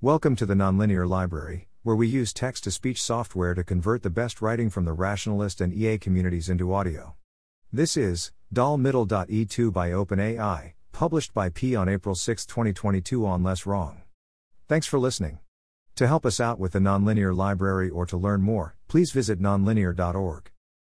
Welcome to the Nonlinear Library, where we use text to speech software to convert the best writing from the rationalist and EA communities into audio. This is DALL·E 2 by OpenAI, published by P on April 6, 2022 on LessWrong. Thanks for listening. To help us out with the Nonlinear Library or to learn more, please visit nonlinear.org.